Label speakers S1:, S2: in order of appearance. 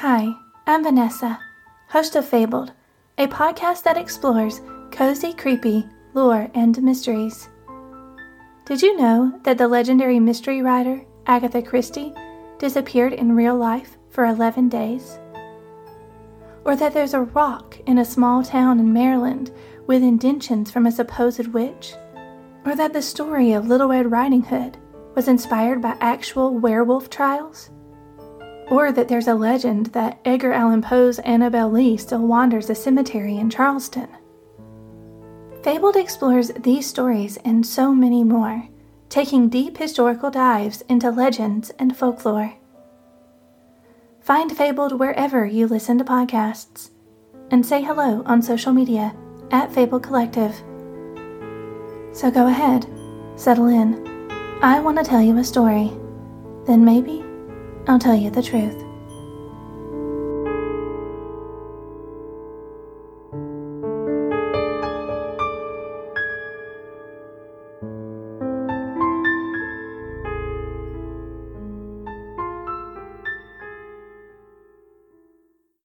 S1: Hi, I'm Vanessa, host of Fabled, a podcast that explores cozy, creepy lore and mysteries. Did you know that the legendary mystery writer Agatha Christie disappeared in real life for 11 days? Or that there's a rock in a small town in Maryland with indentions from a supposed witch? Or that the story of Little Red Riding Hood was inspired by actual werewolf trials? Or that there's a legend that Edgar Allan Poe's Annabel Lee still wanders a cemetery in Charleston? Fabled explores these stories and so many more, taking deep historical dives into legends and folklore. Find Fabled wherever you listen to podcasts, and say hello on social media at Fable Collective. So go ahead, settle in. I want to tell you a story. Then maybe I'll tell you the truth.